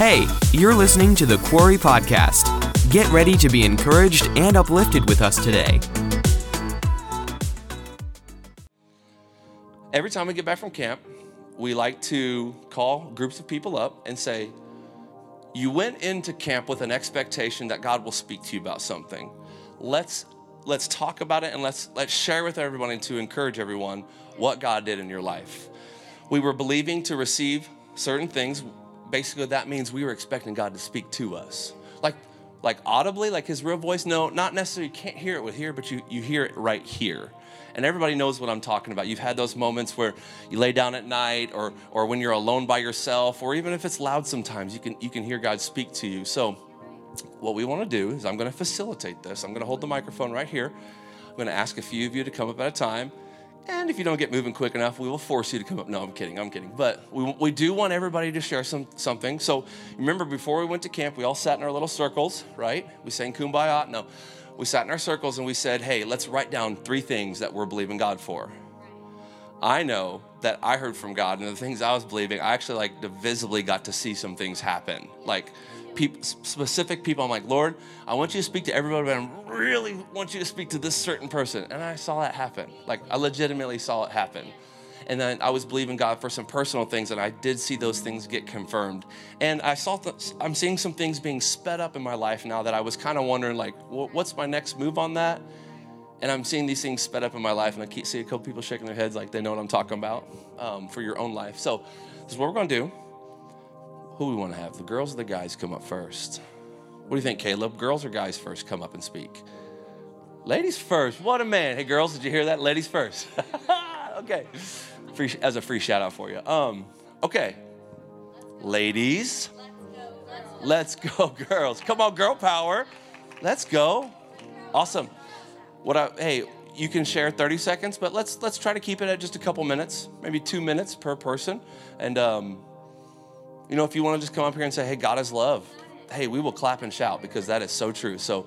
Hey, you're listening to the Quarry Podcast. Get ready to be encouraged and uplifted with us today. Every time we get back from camp, we like to call groups of people up and say, You went into camp with an expectation that God will speak to you about something. Let's let's talk about it and let's let's share with and to encourage everyone what God did in your life. We were believing to receive certain things basically that means we were expecting God to speak to us. Like like audibly, like his real voice. No, not necessarily you can't hear it with here, but you, you hear it right here. And everybody knows what I'm talking about. You've had those moments where you lay down at night or or when you're alone by yourself, or even if it's loud sometimes, you can you can hear God speak to you. So what we want to do is I'm going to facilitate this. I'm going to hold the microphone right here. I'm going to ask a few of you to come up at a time and if you don't get moving quick enough, we will force you to come up. No, I'm kidding. I'm kidding. But we, we do want everybody to share some something. So remember, before we went to camp, we all sat in our little circles, right? We sang Kumbaya. No, we sat in our circles and we said, hey, let's write down three things that we're believing God for. I know that I heard from God, and the things I was believing, I actually like visibly got to see some things happen. Like specific people. I'm like, Lord, I want you to speak to everybody, but I really want you to speak to this certain person. And I saw that happen. Like, I legitimately saw it happen. And then I was believing God for some personal things, and I did see those things get confirmed. And I saw, th- I'm seeing some things being sped up in my life now that I was kind of wondering, like, what's my next move on that? And I'm seeing these things sped up in my life, and I keep see a couple people shaking their heads like they know what I'm talking about um, for your own life. So, this is what we're to do. Who we want to have? The girls or the guys come up first? What do you think, Caleb? Girls or guys first come up and speak? Ladies first. What a man. Hey, girls, did you hear that? Ladies first. okay. Free, as a free shout out for you. Um, okay. Ladies. Let's go, girls. Come on, girl power. Let's go. Awesome. What I, hey, you can share 30 seconds, but let's let's try to keep it at just a couple minutes, maybe two minutes per person. And um, you know, if you want to just come up here and say, hey, God is love, hey, we will clap and shout because that is so true. So,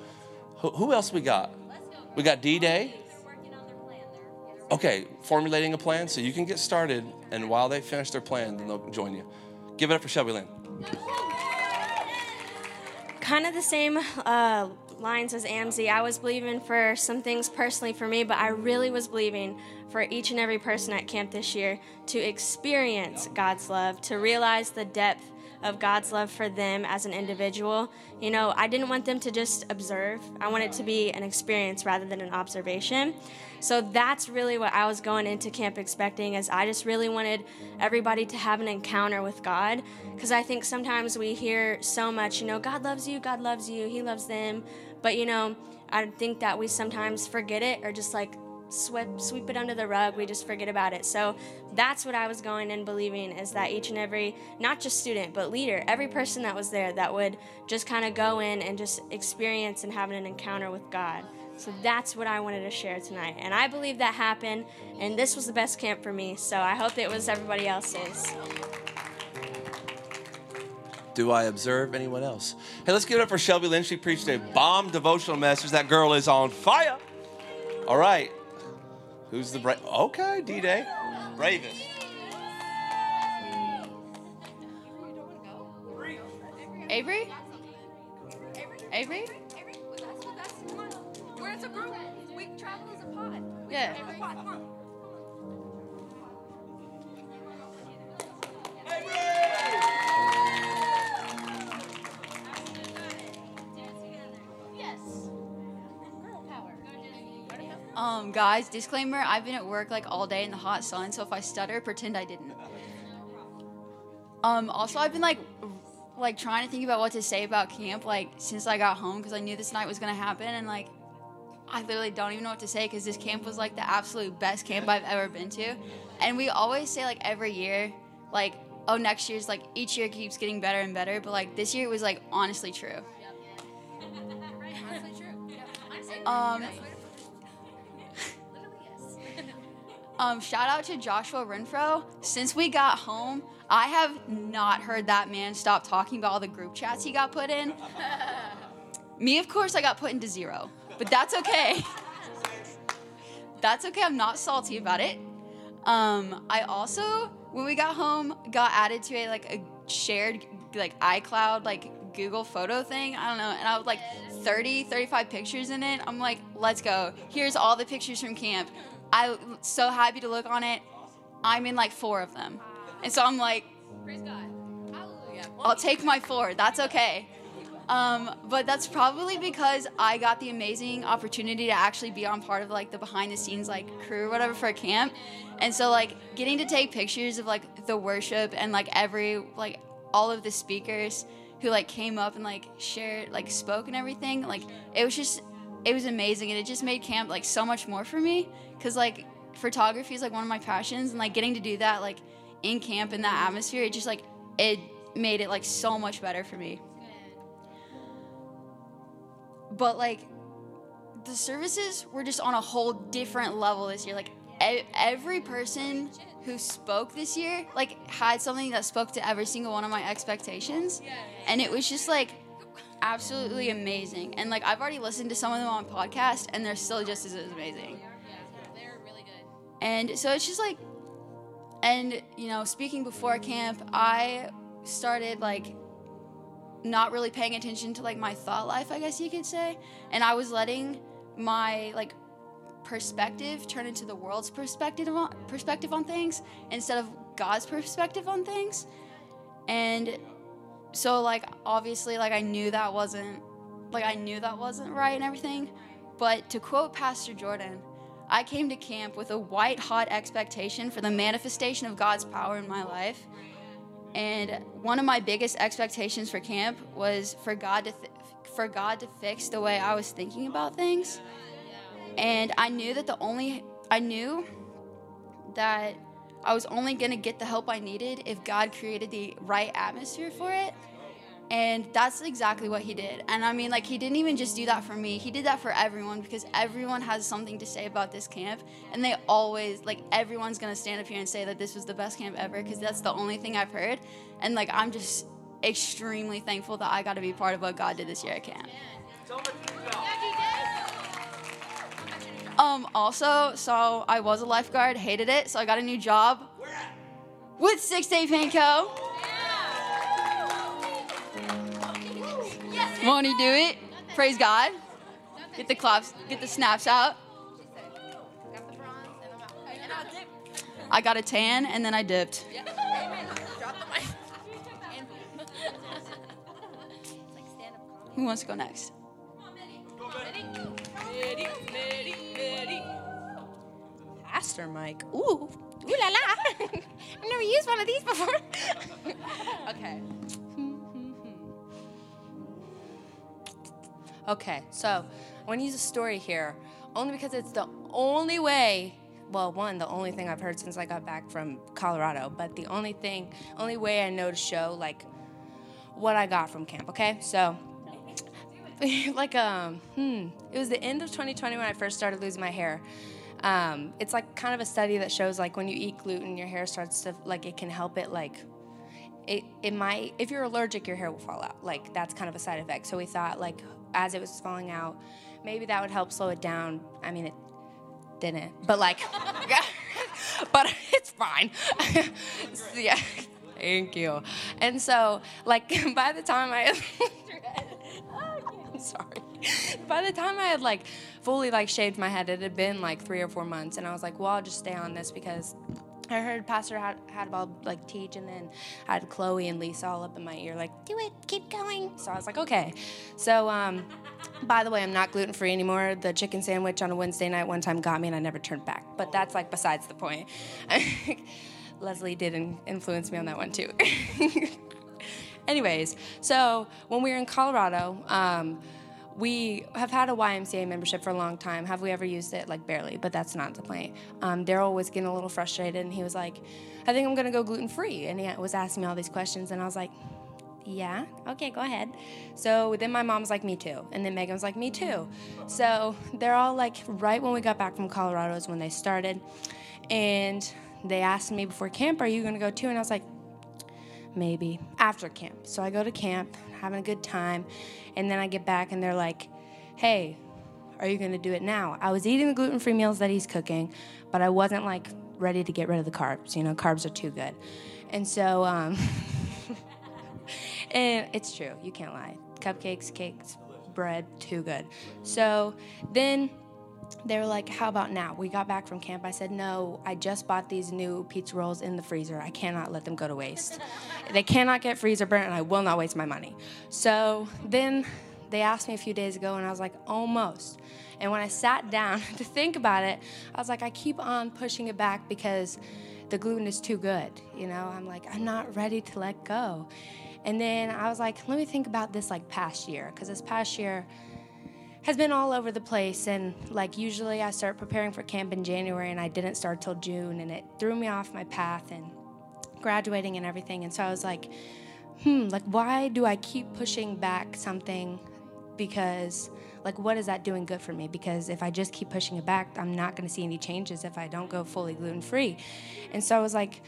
who, who else we got? We got D Day. Okay, formulating a plan so you can get started, and while they finish their plan, then they'll join you. Give it up for Shelby Lynn. Kind of the same uh, lines as Amzi. I was believing for some things personally for me, but I really was believing for each and every person at camp this year to experience God's love, to realize the depth of God's love for them as an individual. You know, I didn't want them to just observe. I want it to be an experience rather than an observation. So that's really what I was going into camp expecting is I just really wanted everybody to have an encounter with God because I think sometimes we hear so much, you know, God loves you, God loves you, he loves them, but you know, I think that we sometimes forget it or just like sweep sweep it under the rug we just forget about it so that's what i was going and believing is that each and every not just student but leader every person that was there that would just kind of go in and just experience and have an encounter with god so that's what i wanted to share tonight and i believe that happened and this was the best camp for me so i hope it was everybody else's do I observe anyone else? Hey, let's give it up for Shelby Lynn. She preached a bomb devotional message. That girl is on fire. All right. Who's the brave? Okay, D Day. Bravest. Avery? Avery? We're as a group. We travel as a pod. Yeah. Guys, disclaimer, I've been at work like all day in the hot sun, so if I stutter, pretend I didn't. Um, also, I've been like, like trying to think about what to say about camp, like since I got home, because I knew this night was gonna happen, and like, I literally don't even know what to say, because this camp was like the absolute best camp I've ever been to, and we always say like every year, like, oh, next year's like each year keeps getting better and better, but like this year it was like honestly true. Honestly Um, Um, shout out to Joshua Renfro. Since we got home, I have not heard that man stop talking about all the group chats he got put in. Me, of course, I got put into zero, but that's okay. that's okay. I'm not salty about it. Um, I also when we got home, got added to a like a shared like iCloud like Google photo thing. I don't know. And I was like 30, 35 pictures in it. I'm like, let's go. Here's all the pictures from camp. I'm so happy to look on it. I'm in like four of them. And so I'm like, Praise God. Hallelujah. I'll take my four. That's okay. Um, but that's probably because I got the amazing opportunity to actually be on part of like the behind the scenes like crew or whatever for a camp. And so like getting to take pictures of like the worship and like every like all of the speakers who like came up and like shared like spoke and everything, like it was just it was amazing and it just made camp like so much more for me cuz like photography is like one of my passions and like getting to do that like in camp in that atmosphere, it just like it made it like so much better for me. But like the services were just on a whole different level this year. Like e- every person who spoke this year like had something that spoke to every single one of my expectations. And it was just like absolutely amazing. And like I've already listened to some of them on podcast and they're still just as amazing. And so it's just like, and you know, speaking before camp, I started like not really paying attention to like my thought life, I guess you could say. And I was letting my like perspective turn into the world's perspective on, perspective on things instead of God's perspective on things. And so like obviously like I knew that wasn't like I knew that wasn't right and everything. But to quote Pastor Jordan, I came to camp with a white hot expectation for the manifestation of God's power in my life. And one of my biggest expectations for camp was for God to th- for God to fix the way I was thinking about things. And I knew that the only I knew that I was only going to get the help I needed if God created the right atmosphere for it. And that's exactly what he did. And I mean, like, he didn't even just do that for me, he did that for everyone because everyone has something to say about this camp. And they always, like, everyone's gonna stand up here and say that this was the best camp ever because that's the only thing I've heard. And, like, I'm just extremely thankful that I got to be part of what God did this year at camp. Um, also, so I was a lifeguard, hated it, so I got a new job with Six Day Panko. Won't he do it? Praise God. Get the claps, get the snaps out. Got the bronze and I'm out. And I'll dip. I got a tan and then I dipped. Amen. Drop the mic. like stand up Who wants to go next? Pastor Mike. Ooh, ooh la la. I've never used one of these before. okay. Okay, so I want to use a story here, only because it's the only way. Well, one, the only thing I've heard since I got back from Colorado, but the only thing, only way I know to show like what I got from camp. Okay, so like um hmm it was the end of 2020 when i first started losing my hair um it's like kind of a study that shows like when you eat gluten your hair starts to like it can help it like it it might if you're allergic your hair will fall out like that's kind of a side effect so we thought like as it was falling out. Maybe that would help slow it down. I mean it didn't but like but it's fine. Yeah thank you. And so like by the time i I'm sorry. By the time I had like fully like shaved my head, it had been like three or four months, and I was like, well, I'll just stay on this because I heard Pastor had had about like teach, and then I had Chloe and Lisa all up in my ear, like, do it, keep going. So I was like, okay. So um, by the way, I'm not gluten free anymore. The chicken sandwich on a Wednesday night one time got me, and I never turned back. But that's like besides the point. Leslie did influence me on that one too. Anyways, so when we were in Colorado, um, we have had a YMCA membership for a long time. Have we ever used it? Like barely, but that's not the point. Um, Daryl was getting a little frustrated, and he was like, "I think I'm gonna go gluten free," and he was asking me all these questions, and I was like. Yeah, okay, go ahead. So then my mom was like, me too. And then Megan was like, me too. So they're all like, right when we got back from Colorado is when they started. And they asked me before camp, are you gonna go too? And I was like, maybe after camp. So I go to camp, having a good time, and then I get back and they're like, "Hey, are you going to do it now?" I was eating the gluten-free meals that he's cooking, but I wasn't like ready to get rid of the carbs. You know, carbs are too good. And so, um, and it's true, you can't lie. Cupcakes, cakes, bread, too good. So then they were like, How about now? We got back from camp. I said, No, I just bought these new pizza rolls in the freezer. I cannot let them go to waste. they cannot get freezer burnt, and I will not waste my money. So then they asked me a few days ago, and I was like, Almost. And when I sat down to think about it, I was like, I keep on pushing it back because the gluten is too good. You know, I'm like, I'm not ready to let go. And then I was like, let me think about this like past year, because this past year, has been all over the place and like usually I start preparing for camp in January and I didn't start till June and it threw me off my path and graduating and everything and so I was like hmm like why do I keep pushing back something because like what is that doing good for me? Because if I just keep pushing it back I'm not going to see any changes if I don't go fully gluten free and so I was like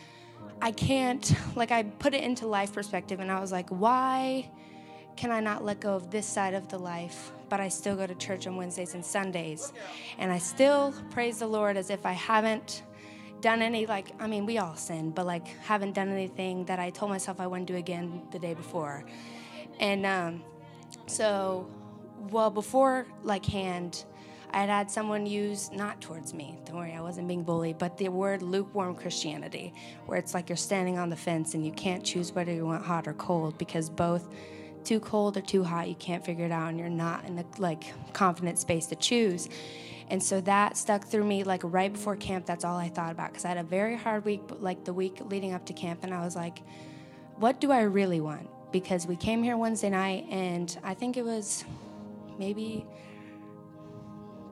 I can't like I put it into life perspective and I was like why can I not let go of this side of the life but I still go to church on Wednesdays and Sundays. And I still praise the Lord as if I haven't done any, like, I mean, we all sin, but like, haven't done anything that I told myself I wouldn't do again the day before. And um, so, well, before like hand, I had had someone use, not towards me, don't worry, I wasn't being bullied, but the word lukewarm Christianity, where it's like you're standing on the fence and you can't choose whether you want hot or cold because both too cold or too hot, you can't figure it out, and you're not in the like confident space to choose. And so that stuck through me like right before camp. That's all I thought about because I had a very hard week, like the week leading up to camp, and I was like, what do I really want? Because we came here Wednesday night, and I think it was maybe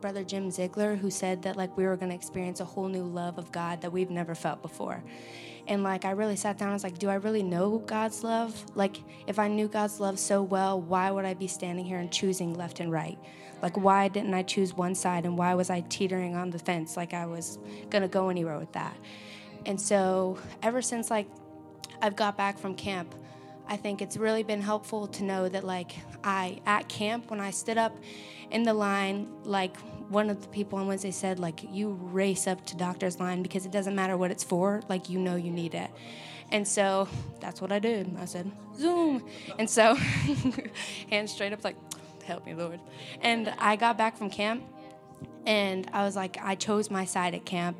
brother Jim Ziegler who said that like we were going to experience a whole new love of God that we've never felt before. And like I really sat down I was like, do I really know God's love? Like if I knew God's love so well, why would I be standing here and choosing left and right? Like why didn't I choose one side and why was I teetering on the fence like I was to go anywhere with that? And so ever since like I've got back from camp, I think it's really been helpful to know that like I at camp when I stood up in the line like one of the people on Wednesday said, like, you race up to doctor's line because it doesn't matter what it's for, like, you know you need it. And so that's what I did. I said, Zoom. And so, hands straight up, like, help me, Lord. And I got back from camp and I was like, I chose my side at camp,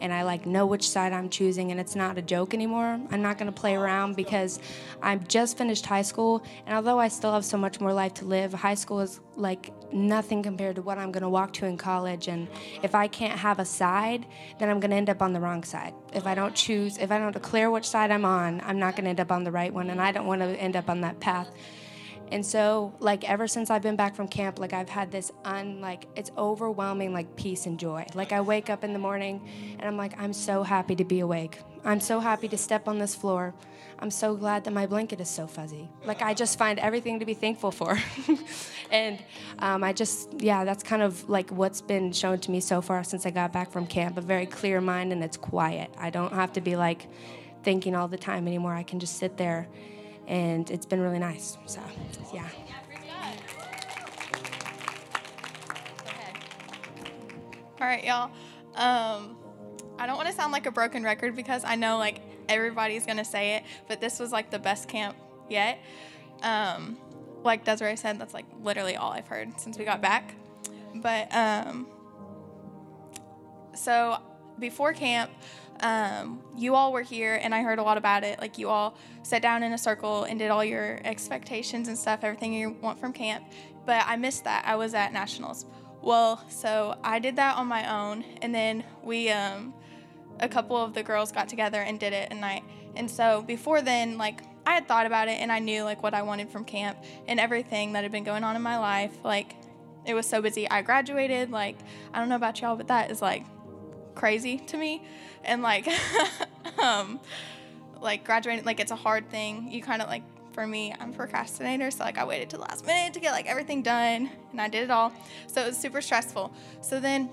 and I like know which side I'm choosing, and it's not a joke anymore. I'm not gonna play around because I've just finished high school, and although I still have so much more life to live, high school is like nothing compared to what I'm gonna walk to in college. And if I can't have a side, then I'm gonna end up on the wrong side. If I don't choose, if I don't declare which side I'm on, I'm not gonna end up on the right one, and I don't want to end up on that path. And so, like, ever since I've been back from camp, like, I've had this un, like, it's overwhelming, like, peace and joy. Like, I wake up in the morning and I'm like, I'm so happy to be awake. I'm so happy to step on this floor. I'm so glad that my blanket is so fuzzy. Like, I just find everything to be thankful for. and um, I just, yeah, that's kind of like what's been shown to me so far since I got back from camp a very clear mind and it's quiet. I don't have to be like thinking all the time anymore. I can just sit there and it's been really nice. So, yeah. All right, y'all. Um, I don't want to sound like a broken record because I know like everybody's gonna say it, but this was like the best camp yet. Um, like Desiree said, that's like literally all I've heard since we got back. But um, so before camp, um, you all were here and I heard a lot about it. Like you all sat down in a circle and did all your expectations and stuff, everything you want from camp. But I missed that. I was at nationals. Well, so I did that on my own, and then we, um, a couple of the girls got together and did it at night. And so before then, like I had thought about it and I knew like what I wanted from camp and everything that had been going on in my life. Like it was so busy. I graduated. Like I don't know about y'all, but that is like crazy to me and like um like graduating like it's a hard thing. You kind of like for me i'm a procrastinator so like i waited to the last minute to get like everything done and i did it all. So it was super stressful. So then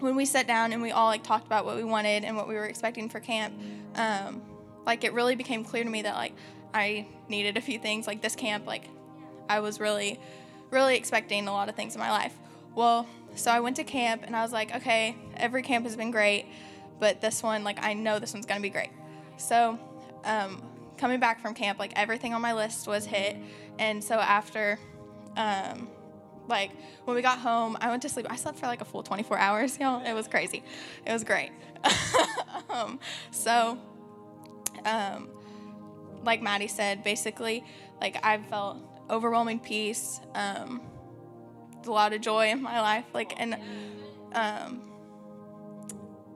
when we sat down and we all like talked about what we wanted and what we were expecting for camp um like it really became clear to me that like i needed a few things. Like this camp like i was really really expecting a lot of things in my life. Well so I went to camp and I was like, okay, every camp has been great, but this one, like, I know this one's gonna be great. So, um, coming back from camp, like, everything on my list was hit. And so after, um, like, when we got home, I went to sleep. I slept for like a full 24 hours, y'all. It was crazy. It was great. um, so, um, like Maddie said, basically, like, I felt overwhelming peace, um, a lot of joy in my life. Like, and, um,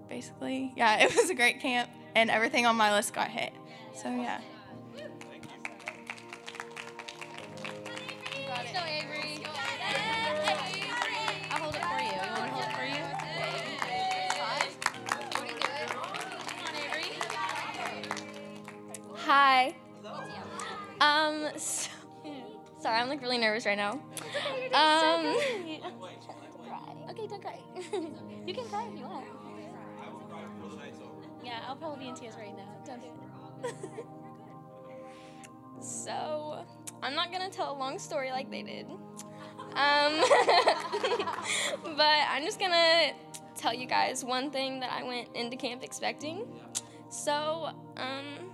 basically, yeah, it was a great camp, and everything on my list got hit. So, yeah. Let's Avery. I'll hold it for you. You want to hold it for you? Hi. Um, so, sorry, I'm like really nervous right now. Um, Okay, don't cry. you can cry if you want. Yeah, I'll probably be in tears right now. Don't do it. so I'm not gonna tell a long story like they did. Um, but I'm just gonna tell you guys one thing that I went into camp expecting. So, um,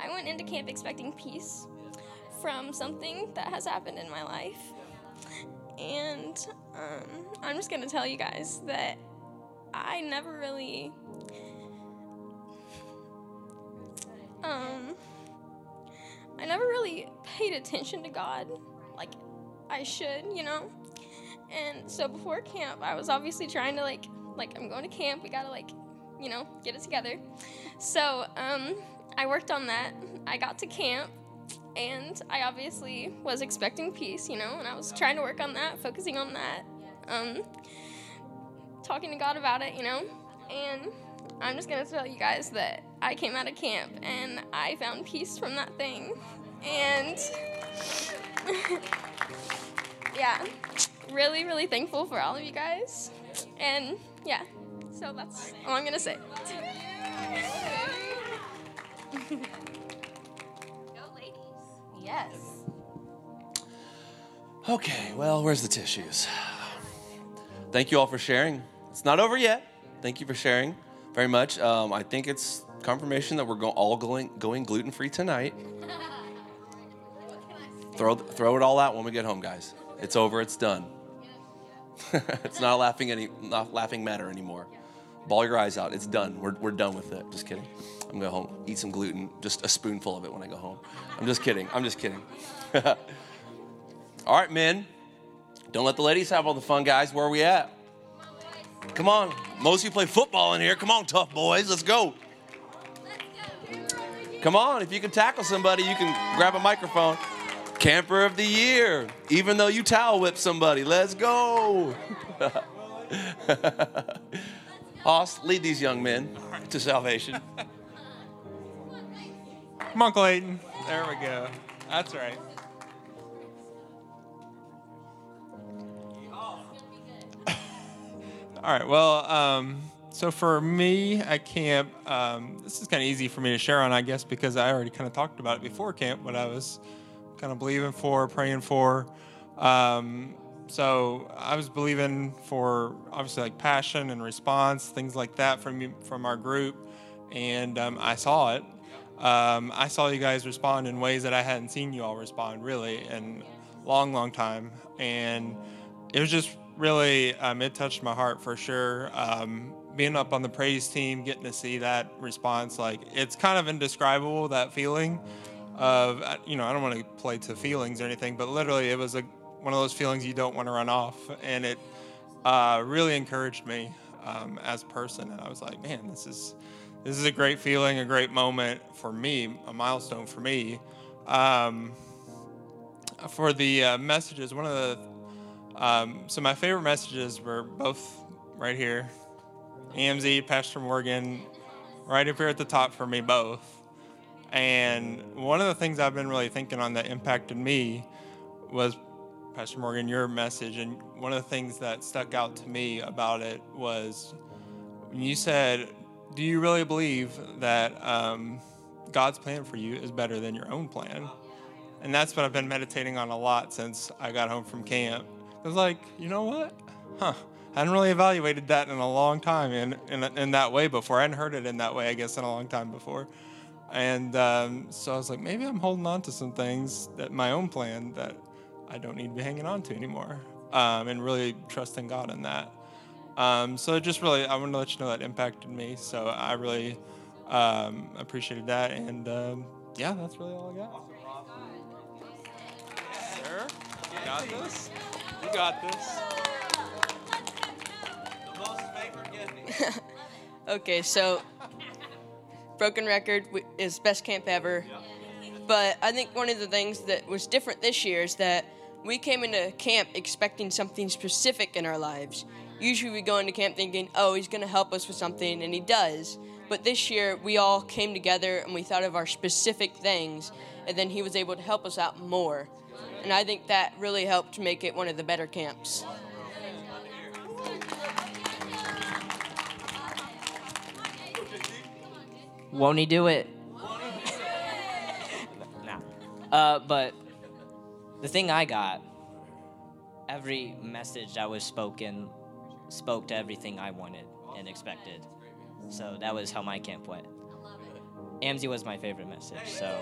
I went into camp expecting peace from something that has happened in my life. And um, I'm just gonna tell you guys that I never really um I never really paid attention to God like I should, you know. And so before camp, I was obviously trying to like like I'm going to camp, we got to like, you know, get it together. So, um I worked on that. I got to camp and I obviously was expecting peace, you know, and I was trying to work on that, focusing on that. Um talking to God about it, you know. And I'm just to tell you guys that I came out of camp and I found peace from that thing. And yeah, really, really thankful for all of you guys. And yeah, so that's all I'm going to say. Yes. Okay, well, where's the tissues? Thank you all for sharing. It's not over yet. Thank you for sharing very much. Um, I think it's confirmation that we're go- all going going gluten free tonight. throw throw it all out when we get home, guys. It's over. It's done. it's not a laughing any not laughing matter anymore. Ball your eyes out. It's done. We're, we're done with it. Just kidding. I'm gonna go home, eat some gluten, just a spoonful of it when I go home. I'm just kidding. I'm just kidding. all right, men. Don't let the ladies have all the fun, guys. Where are we at? Come on. Most of you play football in here. Come on, tough boys. Let's go. Come on. If you can tackle somebody, you can grab a microphone. Camper of the year. Even though you towel whip somebody. Let's go. Hoss, lead these young men to salvation. Come on, Clayton. There we go. That's right. All right. Well, um, so for me at camp, um, this is kind of easy for me to share on, I guess, because I already kind of talked about it before camp, what I was kind of believing for, praying for. Um, so I was believing for obviously like passion and response, things like that from from our group, and um, I saw it. Um, I saw you guys respond in ways that I hadn't seen you all respond really in a long, long time, and it was just really um, it touched my heart for sure. Um, being up on the praise team, getting to see that response, like it's kind of indescribable that feeling of uh, you know I don't want to play to feelings or anything, but literally it was a one of those feelings you don't want to run off, and it uh, really encouraged me um, as a person. And I was like, man, this is this is a great feeling, a great moment for me, a milestone for me. Um, for the uh, messages, one of the um, so my favorite messages were both right here, Amzi, Pastor Morgan, right up here at the top for me both. And one of the things I've been really thinking on that impacted me was Pastor Morgan, your message. And one of the things that stuck out to me about it was when you said, Do you really believe that um, God's plan for you is better than your own plan? And that's what I've been meditating on a lot since I got home from camp. I was like, you know what? Huh. I hadn't really evaluated that in a long time in, in, in that way before. I hadn't heard it in that way, I guess, in a long time before. And um, so I was like, maybe I'm holding on to some things that my own plan that I don't need to be hanging on to anymore, um, and really trusting God in that. Um, so just really, I want to let you know that impacted me. So I really um, appreciated that, and um, yeah, that's really all I got. Sir, you got this. Got this. okay, so Broken Record is best camp ever. But I think one of the things that was different this year is that we came into camp expecting something specific in our lives. Usually we go into camp thinking, oh, he's going to help us with something, and he does. But this year we all came together and we thought of our specific things, and then he was able to help us out more. And I think that really helped make it one of the better camps. Won't he do it? nah. Uh, but the thing I got, every message that was spoken spoke to everything I wanted and expected. So that was how my camp went. Amzi was my favorite message, so.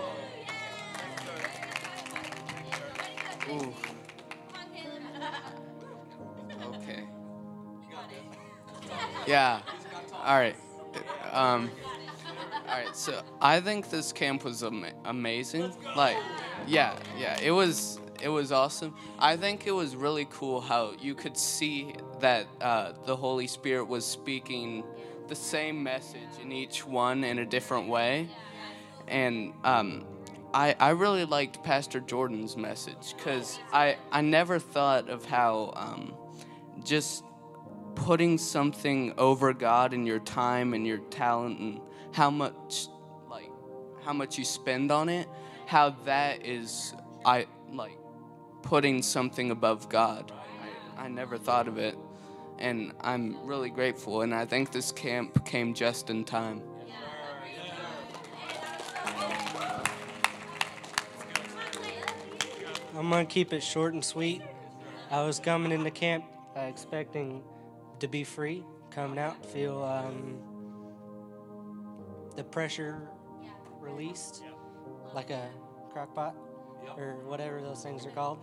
Ooh. Okay. Yeah. All right. Um. All right. So I think this camp was am- amazing. Like, yeah, yeah. It was. It was awesome. I think it was really cool how you could see that uh, the Holy Spirit was speaking the same message in each one in a different way, and um, I, I really liked Pastor Jordan's message because I, I never thought of how um, just putting something over God and your time and your talent and how much like how much you spend on it, how that is I like putting something above God. I, I never thought of it, and I'm really grateful. And I think this camp came just in time. I'm gonna keep it short and sweet. I was coming into camp uh, expecting to be free, coming out, feel um, the pressure released, like a crock pot or whatever those things are called.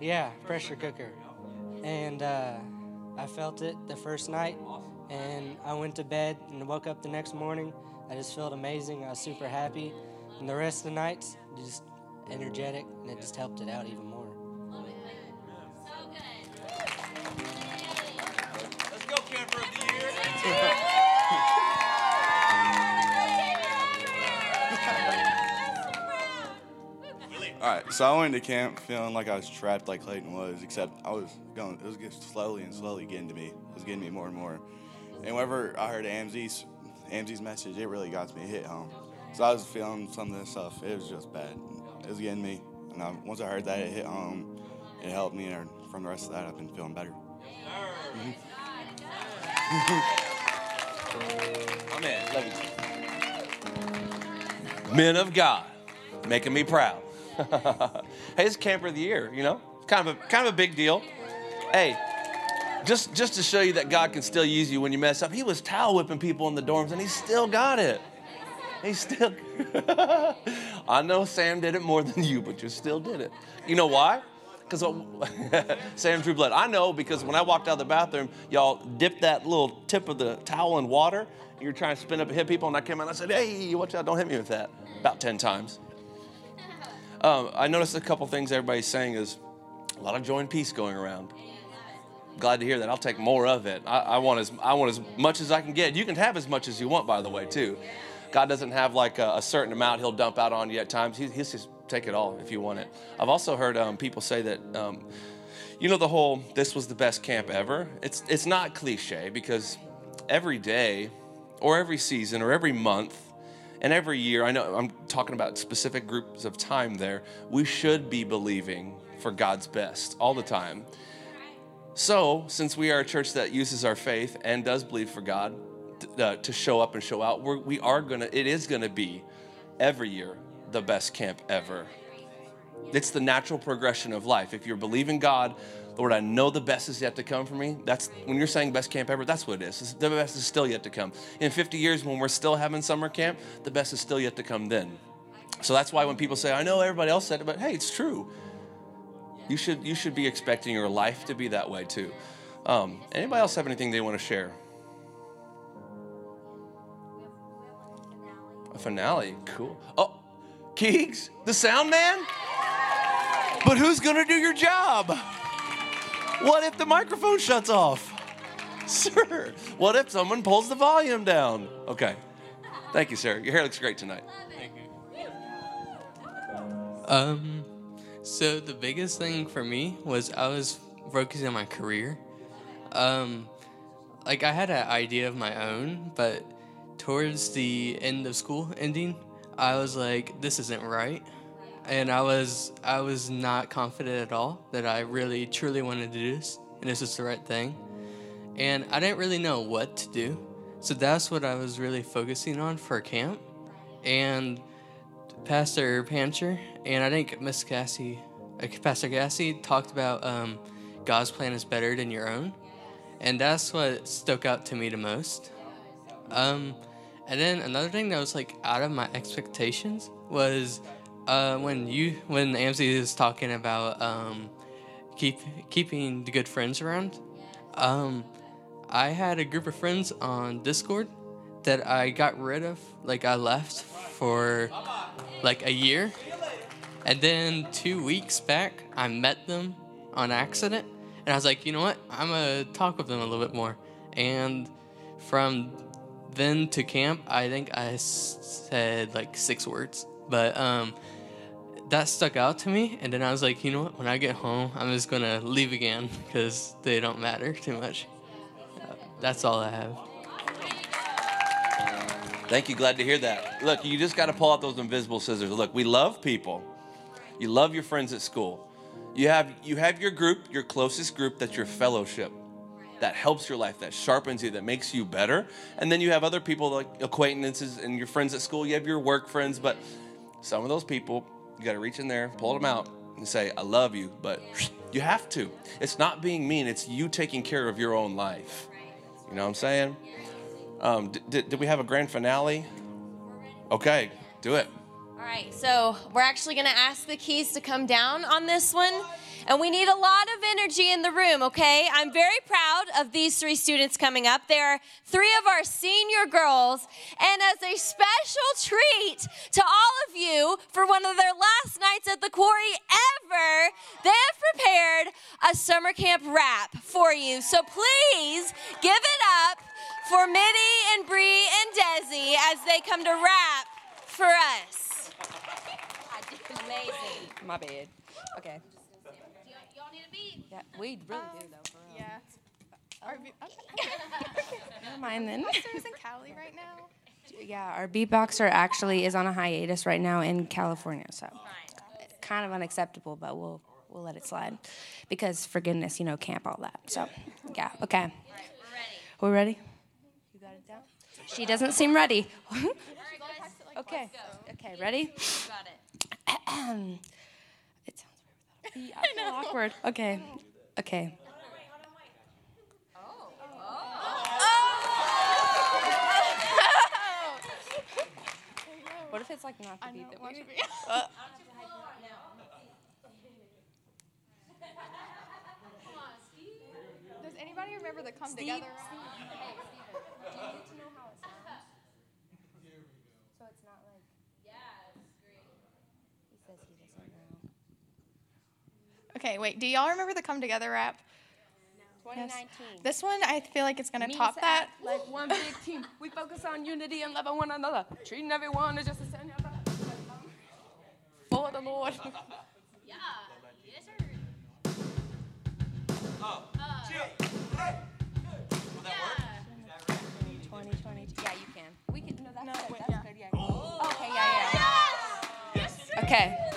Yeah, pressure cooker. And uh, I felt it the first night, and I went to bed and woke up the next morning. I just felt amazing. I was super happy, and the rest of the nights just energetic, and it just helped it out even more. Let's go, camper of the year. All right, so I went to camp feeling like I was trapped, like Clayton was, except I was going. It was just slowly and slowly getting to me. It was getting me more and more. And whenever I heard Amzi's, Amzi's message, it really got me. It hit home. So I was feeling some of this stuff. It was just bad. It was getting me. And I, once I heard that, it hit home. It helped me, and from the rest of that, I've been feeling better. Amen. Men of God, making me proud. hey, it's camper of the year. You know, kind of a kind of a big deal. Hey, just just to show you that God can still use you when you mess up. He was towel whipping people in the dorms, and he still got it. He still. I know Sam did it more than you, but you still did it. You know why? Because Sam True Blood. I know because when I walked out of the bathroom, y'all dipped that little tip of the towel in water. And you're trying to spin up and hit people, and I came out and I said, "Hey, watch out! Don't hit me with that." About ten times. Um, I noticed a couple things everybody's saying is a lot of joy and peace going around. Glad to hear that. I'll take more of it. I, I want as I want as much as I can get. You can have as much as you want, by the way, too. God doesn't have like a, a certain amount He'll dump out on you at times. He, he'll just take it all if you want it. I've also heard um, people say that. Um, you know the whole "this was the best camp ever." It's it's not cliche because every day, or every season, or every month, and every year, I know I'm talking about specific groups of time there, we should be believing for God's best all the time. So, since we are a church that uses our faith and does believe for God uh, to show up and show out, we're, we are gonna, it is gonna be every year the best camp ever. It's the natural progression of life. If you're believing God, Lord, I know the best is yet to come for me. That's when you're saying best camp ever, that's what it is. The best is still yet to come. In 50 years, when we're still having summer camp, the best is still yet to come then. So that's why when people say, I know everybody else said it, but hey, it's true. You should, you should be expecting your life to be that way too. Um, anybody else have anything they want to share? A finale, cool. Oh, Keegs, the sound man? But who's gonna do your job? What if the microphone shuts off? Sir, what if someone pulls the volume down? Okay. Thank you, sir. Your hair looks great tonight. Thank you. Um, so the biggest thing for me was I was focusing on my career. Um, like I had an idea of my own, but towards the end of school ending, I was like, this isn't right. And I was I was not confident at all that I really truly wanted to do this and this is the right thing. And I didn't really know what to do. So that's what I was really focusing on for camp. And Pastor Pancher and I think Miss Cassie, uh, Pastor Cassie talked about um, God's plan is better than your own, and that's what stuck out to me the most. Um, and then another thing that was like out of my expectations was uh, when you when Amzi is talking about um, keep keeping the good friends around. Um, I had a group of friends on Discord that I got rid of, like I left for like a year. And then two weeks back, I met them on accident. And I was like, you know what? I'm to talk with them a little bit more. And from then to camp, I think I said like six words. But um, that stuck out to me. And then I was like, you know what? When I get home, I'm just to leave again because they don't matter too much. That's all I have. Thank you. Glad to hear that. Look, you just got to pull out those invisible scissors. Look, we love people. You love your friends at school. You have you have your group, your closest group that's your fellowship. That helps your life, that sharpens you, that makes you better. And then you have other people like acquaintances and your friends at school. You have your work friends, but some of those people, you got to reach in there, pull them out, and say, I love you, but you have to. It's not being mean, it's you taking care of your own life. You know what I'm saying? Um, did, did we have a grand finale? Okay, do it. All right, so we're actually to ask the keys to come down on this one. And we need a lot of energy in the room, okay? I'm very proud of these three students coming up. They are three of our senior girls. And as a special treat to all of you for one of their last nights at the quarry ever, they have prepared a summer camp rap for you. So please give it up for Mitty and Bree and Desi as they come to rap for us. Amazing. My bad. Okay. Y'all need a beat? Yeah, we really do um, though. For real. Yeah. Our be- okay. Never mind then. Monsters in Cali right now. Yeah, our beatboxer actually is on a hiatus right now in California, so kind of unacceptable, but we'll we'll let it slide because for goodness, you know, camp all that. So, yeah, okay. We're ready. We ready. You got it down. She doesn't seem ready. okay. Okay, ready? Got it. it sounds weird without a beat. I feel awkward. Okay. Okay. What if it's like not the beat that we Uh, Does anybody remember the come together? So it's not like. He says he doesn't know. Okay, wait. Do y'all remember the come together rap? 2019. This one, I feel like it's gonna Means top that. act Like one big team. We focus on unity and loving one another. Treating everyone as just a son. For the Lord. Yeah. Yes, sir. Twenty twenty. Yeah, you can. We can. No, that's good. That's good. Yeah. Oh. Okay. Yeah. Yeah. Oh, okay.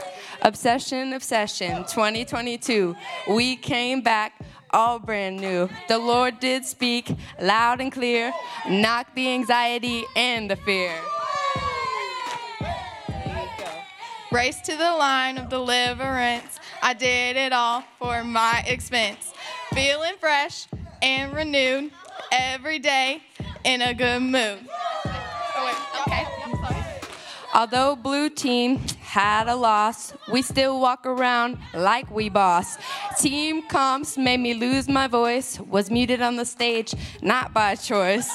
Obsession, obsession. 2022. We came back all brand new. The Lord did speak loud and clear, knock the anxiety and the fear. Race to the line of deliverance. I did it all for my expense. Feeling fresh and renewed every day in a good mood. Although blue team had a loss, we still walk around like we boss. Team comps made me lose my voice, was muted on the stage, not by choice.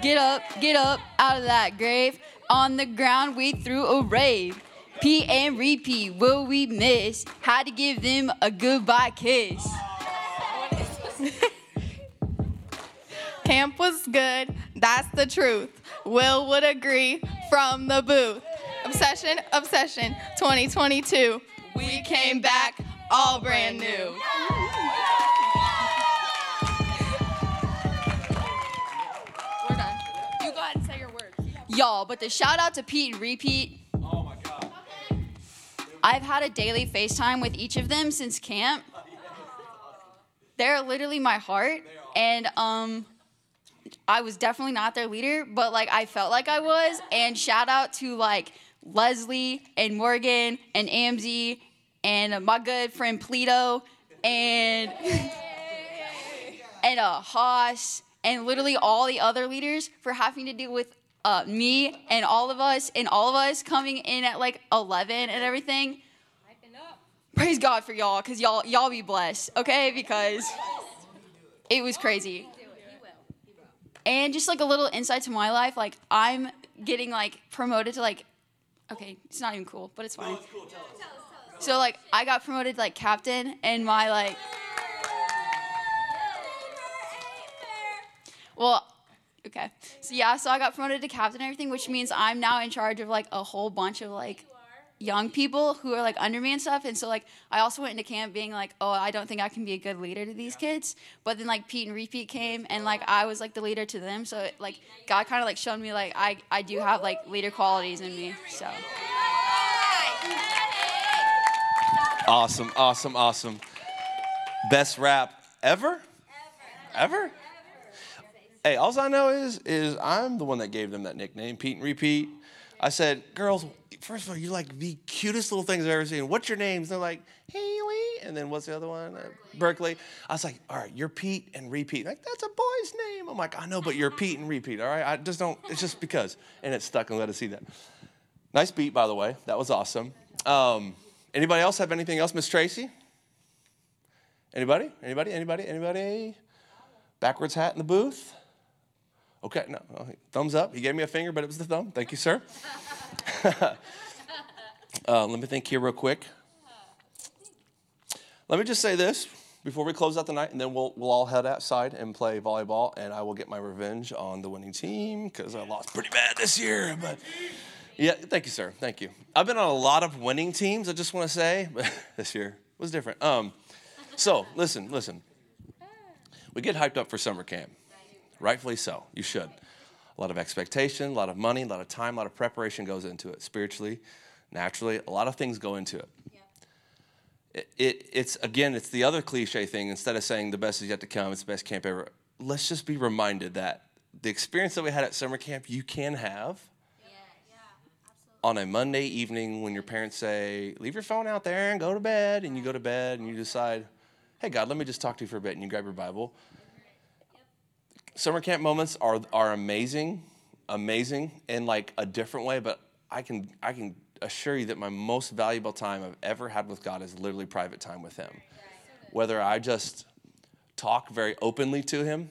Get up, get up out of that grave. On the ground, we threw a rave. Pete and repeat, will we miss? Had to give them a goodbye kiss. Camp was good, that's the truth. Will would agree from the booth. Obsession, obsession, 2022. We came back all brand new. We're done. You go ahead and say your words. Y'all, but the shout out to Pete and Repeat. Oh my God. I've had a daily FaceTime with each of them since camp. They're literally my heart. And um I was definitely not their leader, but like I felt like I was. And shout out to like Leslie and Morgan and Amzi and my good friend Pleto and and uh, Haas and literally all the other leaders for having to deal with uh, me and all of us and all of us coming in at like 11 and everything. Praise God for y'all, cause y'all y'all be blessed, okay? Because it was crazy. And just like a little insight to my life, like I'm getting like promoted to like, okay, it's not even cool, but it's fine. So like I got promoted to, like captain, and my like. Well, okay. So yeah, so I got promoted to captain and everything, which means I'm now in charge of like a whole bunch of like young people who are like under me and stuff. And so like I also went into camp being like, oh, I don't think I can be a good leader to these kids. But then like Pete and Repeat came and like I was like the leader to them. So it, like God kind of like showed me like I I do have like leader qualities in me. So. Awesome, awesome, awesome. Best rap ever? Ever? Hey, all I know is is I'm the one that gave them that nickname, Pete and Repeat. I said, girls, first of all, you're like the cutest little things I've ever seen. What's your names? They're like, Haley. And then what's the other one? Uh, Berkeley. I was like, all right, you're Pete and Repeat. Like, that's a boy's name. I'm like, I know, but you're Pete and Repeat, all right? I just don't, it's just because. And it stuck and let us see that. Nice beat, by the way. That was awesome. Um, anybody else have anything else? Miss Tracy? Anybody? Anybody? Anybody? Anybody? Backwards hat in the booth? Okay, no, thumbs up. He gave me a finger, but it was the thumb. Thank you, sir. uh, let me think here real quick. Let me just say this before we close out the night, and then we'll, we'll all head outside and play volleyball, and I will get my revenge on the winning team because I lost pretty bad this year. But yeah, thank you, sir. Thank you. I've been on a lot of winning teams. I just want to say, but this year was different. Um, so listen, listen. We get hyped up for summer camp. Rightfully so. You should. A lot of expectation, a lot of money, a lot of time, a lot of preparation goes into it spiritually, naturally. A lot of things go into it. It, it. It's again, it's the other cliche thing. Instead of saying the best is yet to come, it's the best camp ever. Let's just be reminded that the experience that we had at summer camp, you can have on a Monday evening when your parents say, "Leave your phone out there and go to bed," and you go to bed and you decide, "Hey God, let me just talk to you for a bit," and you grab your Bible summer camp moments are are amazing, amazing in like a different way. But I can I can assure you that my most valuable time I've ever had with God is literally private time with Him. Whether I just talk very openly to Him,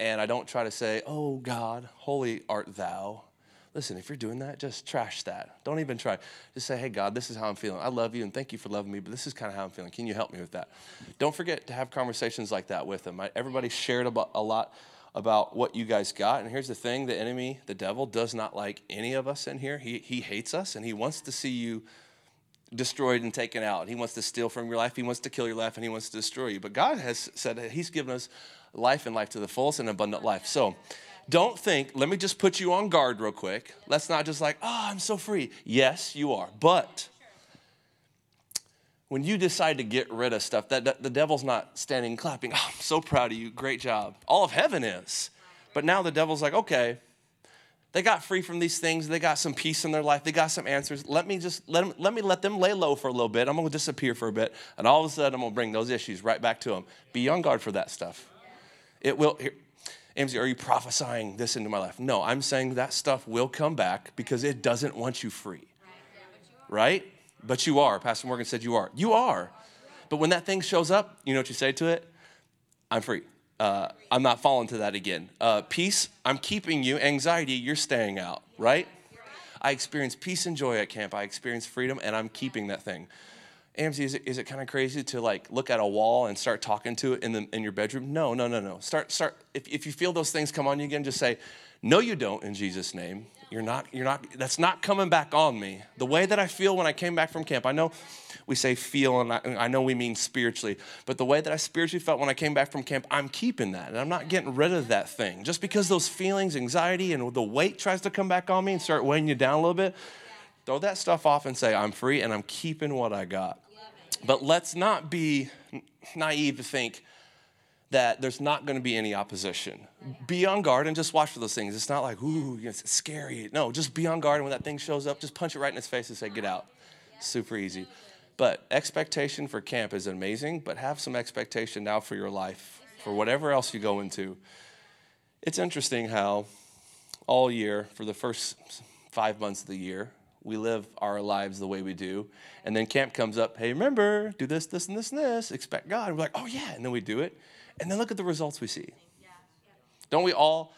and I don't try to say, "Oh God, holy art Thou." Listen, if you're doing that, just trash that. Don't even try. Just say, hey, God, this is how I'm feeling. I love you and thank you for loving me, but this is kind of how I'm feeling. Can you help me with that? Don't forget to have conversations like that with. I, everybody shared about, a lot about what you guys got. And here's the thing the enemy, the devil, does not like any of us in here. He, he hates us and he wants to see you destroyed and taken out. He wants to steal from your life, he wants to kill your life, and he wants to destroy you. But God has said that he's given us life and life to the fullest and abundant life. So, don't think, let me just put you on guard real quick. Let's not just like, oh, I'm so free. Yes, you are. But when you decide to get rid of stuff, that, that the devil's not standing clapping, oh, I'm so proud of you, great job. All of heaven is. But now the devil's like, okay, They got free from these things. They got some peace in their life. They got some answers. Let me just let them, let me let them lay low for a little bit. I'm gonna disappear for a bit, and all of a sudden I'm gonna bring those issues right back to them. Be on guard for that stuff. It will. Here, Amzi, are you prophesying this into my life? No, I'm saying that stuff will come back because it doesn't want you free. Right? But you are. Pastor Morgan said you are. You are. But when that thing shows up, you know what you say to it? I'm free. Uh, I'm not falling to that again. Uh, peace, I'm keeping you. Anxiety, you're staying out, right? I experience peace and joy at camp. I experience freedom, and I'm keeping that thing. Amzi, is it, is it kind of crazy to like look at a wall and start talking to it in, the, in your bedroom? No, no, no, no. Start, start. If, if you feel those things come on you again, just say, no, you don't in Jesus' name. You're not, you're not, that's not coming back on me. The way that I feel when I came back from camp, I know we say feel, and I, I, know we mean spiritually, but the way that I spiritually felt when I came back from camp, I'm keeping that, and I'm not getting rid of that thing. Just because those feelings, anxiety, and the weight tries to come back on me and start weighing you down a little bit, throw that stuff off and say, I'm free and I'm keeping what I got. But let's not be naive to think, that there's not going to be any opposition. Be on guard and just watch for those things. It's not like, ooh, it's scary. No, just be on guard. And when that thing shows up, just punch it right in its face and say, get out. Super easy. But expectation for camp is amazing, but have some expectation now for your life, for whatever else you go into. It's interesting how all year, for the first five months of the year, we live our lives the way we do. And then camp comes up, hey, remember, do this, this, and this, and this, expect God. We're like, oh, yeah. And then we do it. And then look at the results we see. Don't we all?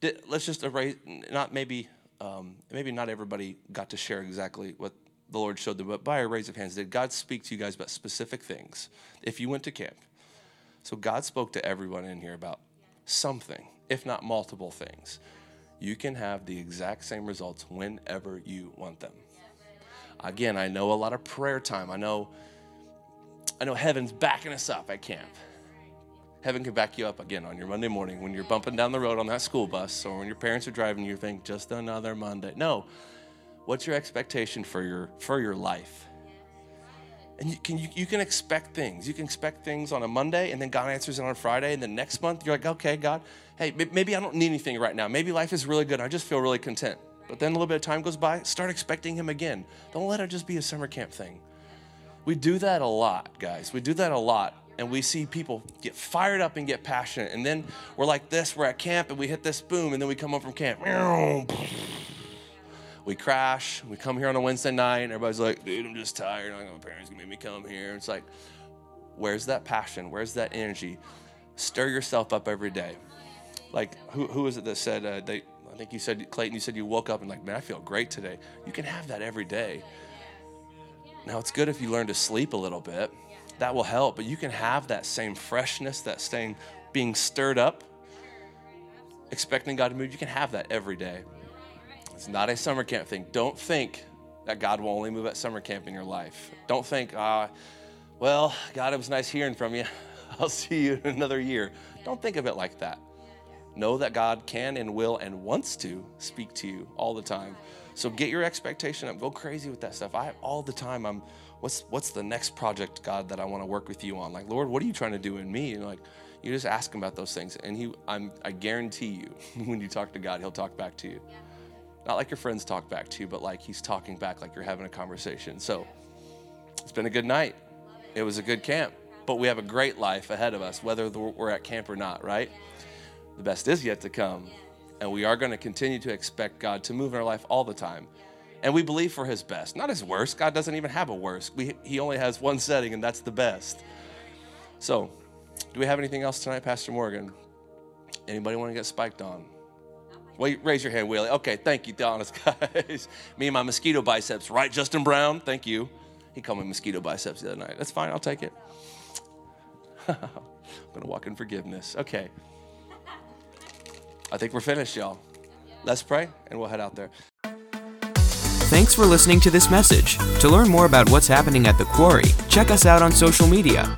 Did, let's just erase. Not maybe. Um, maybe not everybody got to share exactly what the Lord showed them, but by a raise of hands, did God speak to you guys about specific things? If you went to camp, so God spoke to everyone in here about something, if not multiple things. You can have the exact same results whenever you want them. Again, I know a lot of prayer time. I know, I know heaven's backing us up at camp. Heaven can back you up again on your Monday morning when you're bumping down the road on that school bus or when your parents are driving you you think just another Monday. No. What's your expectation for your for your life? And you can you, you can expect things. You can expect things on a Monday and then God answers it on a Friday and then next month you're like, "Okay, God, hey, maybe I don't need anything right now. Maybe life is really good. I just feel really content." But then a little bit of time goes by, start expecting him again. Don't let it just be a summer camp thing. We do that a lot, guys. We do that a lot and we see people get fired up and get passionate. And then we're like this, we're at camp and we hit this boom, and then we come home from camp. We crash. We come here on a Wednesday night, and everybody's like, dude, I'm just tired. My parents gonna make me come here. It's like, where's that passion? Where's that energy? Stir yourself up every day. Like, who, who is it that said, uh, they, I think you said, Clayton, you said you woke up and like, man, I feel great today. You can have that every day. Now, it's good if you learn to sleep a little bit that will help. But you can have that same freshness, that same being stirred up, expecting God to move. You can have that every day. It's not a summer camp thing. Don't think that God will only move at summer camp in your life. Don't think, ah, uh, well, God, it was nice hearing from you. I'll see you in another year. Don't think of it like that. Know that God can and will and wants to speak to you all the time. So get your expectation up. Go crazy with that stuff. I all the time I'm what's what's the next project, God, that I want to work with you on? Like, Lord, what are you trying to do in me? And like, you just ask him about those things, and he, I'm, I guarantee you, when you talk to God, he'll talk back to you. Not like your friends talk back to you, but like he's talking back, like you're having a conversation. So, it's been a good night. It was a good camp, but we have a great life ahead of us, whether we're at camp or not, right? The best is yet to come, and we are going to continue to expect God to move in our life all the time. And we believe for his best, not his worst. God doesn't even have a worst. We, he only has one setting, and that's the best. So, do we have anything else tonight, Pastor Morgan? Anybody want to get spiked on? Wait, raise your hand, Willie. Okay, thank you, honest guys. me and my mosquito biceps, right, Justin Brown? Thank you. He called me mosquito biceps the other night. That's fine, I'll take it. I'm gonna walk in forgiveness. Okay. I think we're finished, y'all. Let's pray and we'll head out there. Thanks for listening to this message. To learn more about what's happening at the Quarry, check us out on social media